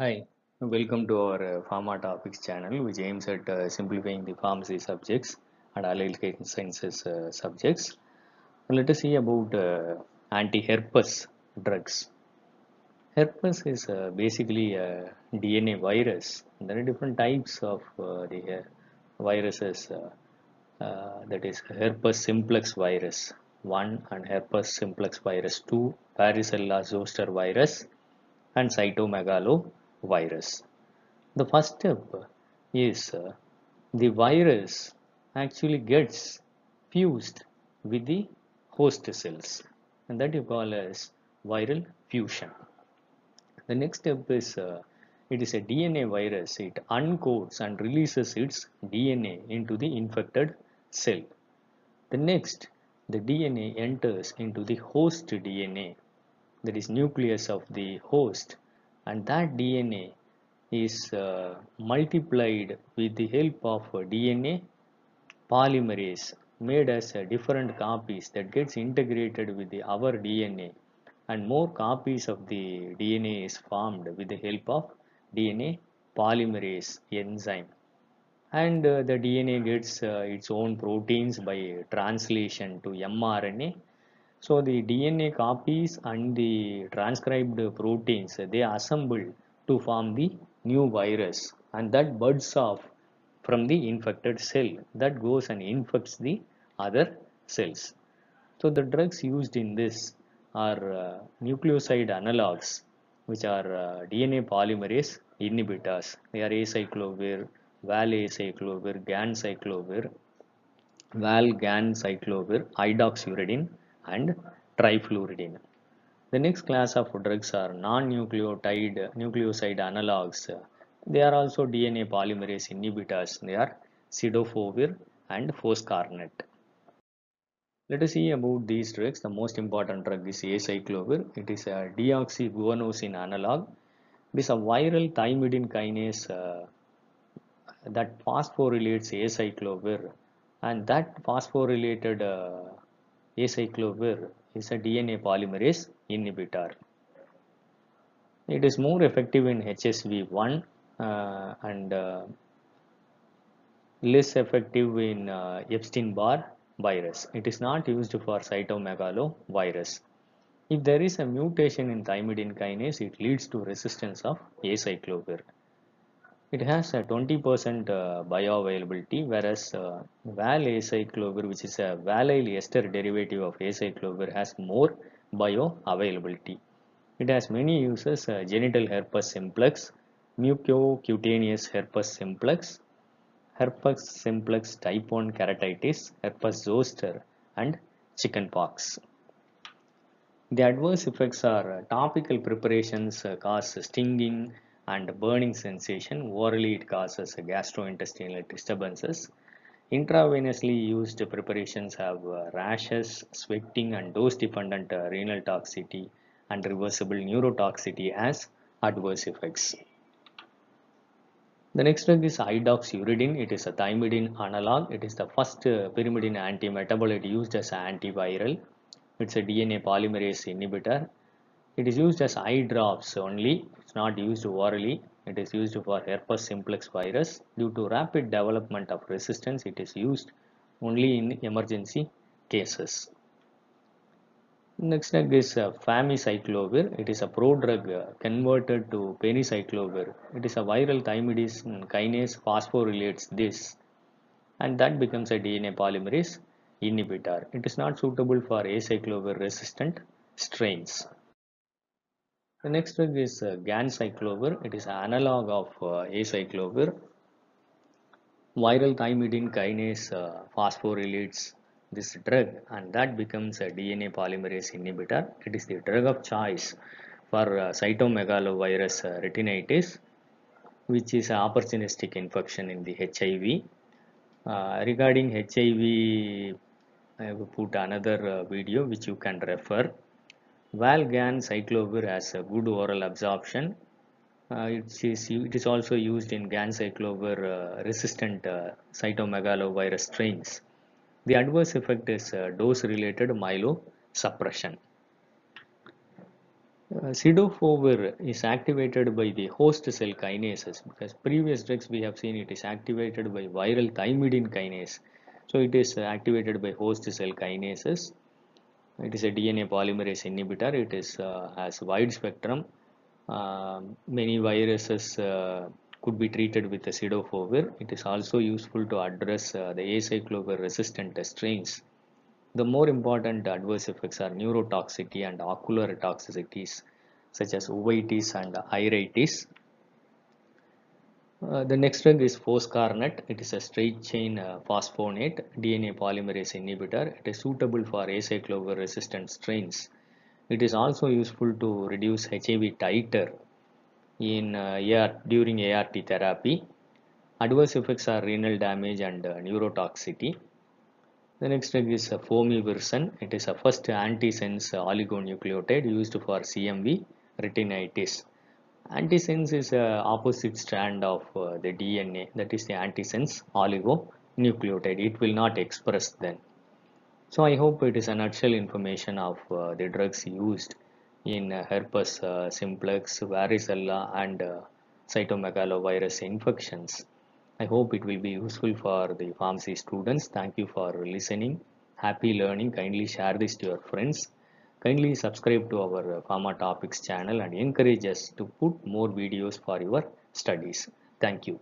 Hi, welcome to our uh, Pharma Topics channel, which aims at uh, simplifying the pharmacy subjects and allied sciences uh, subjects. Let us see about uh, anti-herpes drugs. Herpes is uh, basically a DNA virus. There are different types of uh, the uh, viruses. Uh, uh, that is herpes simplex virus 1 and herpes simplex virus 2, varicella zoster virus and cytomegalovirus. The first step is uh, the virus actually gets fused with the host cells and that you call as viral fusion. The next step is uh, it is a DNA virus. It uncodes and releases its DNA into the infected cell. The next, the DNA enters into the host DNA, that is nucleus of the host, and that DNA is uh, multiplied with the help of DNA polymerase made as different copies that gets integrated with the our DNA and more copies of the DNA is formed with the help of DNA polymerase enzyme. And uh, the DNA gets uh, its own proteins by translation to mRNA so the DNA copies and the transcribed proteins they assemble to form the new virus and that buds off from the infected cell that goes and infects the other cells. So the drugs used in this are uh, nucleoside analogs which are uh, DNA polymerase inhibitors. They are acyclovir, valacyclovir, ganciclovir, valganciclovir, idoxuridine and trifluridine. The next class of drugs are non-nucleotide nucleoside analogs. They are also DNA polymerase inhibitors. They are cidofovir and foscarnet. Let us see about these drugs. The most important drug is acyclovir. It is a deoxyguanosine analog. It is a viral thymidine kinase uh, that phosphorylates acyclovir and that phosphorylated uh, acyclovir is a DNA polymerase inhibitor. It is more effective in HSV1 uh, and uh, less effective in uh, Epstein-Barr virus. It is not used for cytomegalovirus. If there is a mutation in thymidine kinase, it leads to resistance of acyclovir. It has a 20% uh, bioavailability, whereas uh, valacyclovir, which is a valyl ester derivative of acyclovir, has more bioavailability. It has many uses: uh, genital herpes simplex, mucocutaneous herpes simplex, herpes simplex type 1 keratitis, herpes zoster, and chickenpox. The adverse effects are topical preparations cause stinging and burning sensation. Orally, it causes gastrointestinal disturbances. Intravenously used preparations have uh, rashes, sweating, and dose-dependent uh, renal toxicity and reversible neurotoxicity as adverse effects. The next drug is idoxuridine. It is a thymidine analog. It is the first uh, pyrimidine antimetabolite used as an antiviral. It's a DNA polymerase inhibitor. It is used as eye drops only. Not used orally. It is used for herpes simplex virus. Due to rapid development of resistance, it is used only in emergency cases. Next drug is uh. It is a prodrug uh, converted to penciclovir. It is a viral thymidine kinase phosphorylates this and that becomes a DNA polymerase inhibitor. It is not suitable for acyclovir resistant strains. The next drug is uh, ganciclovir. It is analog of uh, acyclovir. Viral thymidine kinase uh, phosphorylates this drug and that becomes a DNA polymerase inhibitor. It is the drug of choice for uh, cytomegalovirus uh, retinitis which is an opportunistic infection in the HIV. Uh, regarding HIV, I have put another uh, video which you can refer. Valganciclovir has a good oral absorption. Uh, it, is, it is also used in ganciclovir resistant cytomegalovirus strains. The adverse effect is uh, dose related myelosuppression. Uh, Cidofovir is activated by the host cell kinases because previous drugs we have seen it is activated by viral thymidine kinase. So it is activated by host cell kinases. It is a DNA polymerase inhibitor. It is uh, has wide spectrum. Uh, many viruses uh, could be treated with the cidofovir. It is also useful to address uh, the acyclovir resistant strains. The more important adverse effects are neurotoxicity and ocular toxicities such as uveitis and iritis. Uh, the next drug is foscarnet. It is a straight chain uh, phosphonate DNA polymerase inhibitor. It is suitable for acyclovir resistant strains. It is also useful to reduce HIV titer in uh, AR, during ART therapy. Adverse effects are renal damage and uh, neurotoxicity. The next drug is uh. It is a first antisense oligonucleotide used for CMV retinitis. Antisense is a opposite strand of uh, the DNA that is the antisense oligonucleotide. It will not express then. So I hope it is a nutshell information of uh, the drugs used in uh, herpes simplex, varicella and uh, cytomegalovirus infections. I hope it will be useful for the pharmacy students. Thank you for listening. Happy learning. Kindly share this to your friends. Kindly subscribe to our uh, Pharma Topics channel and encourage us to put more videos for your studies. Thank you.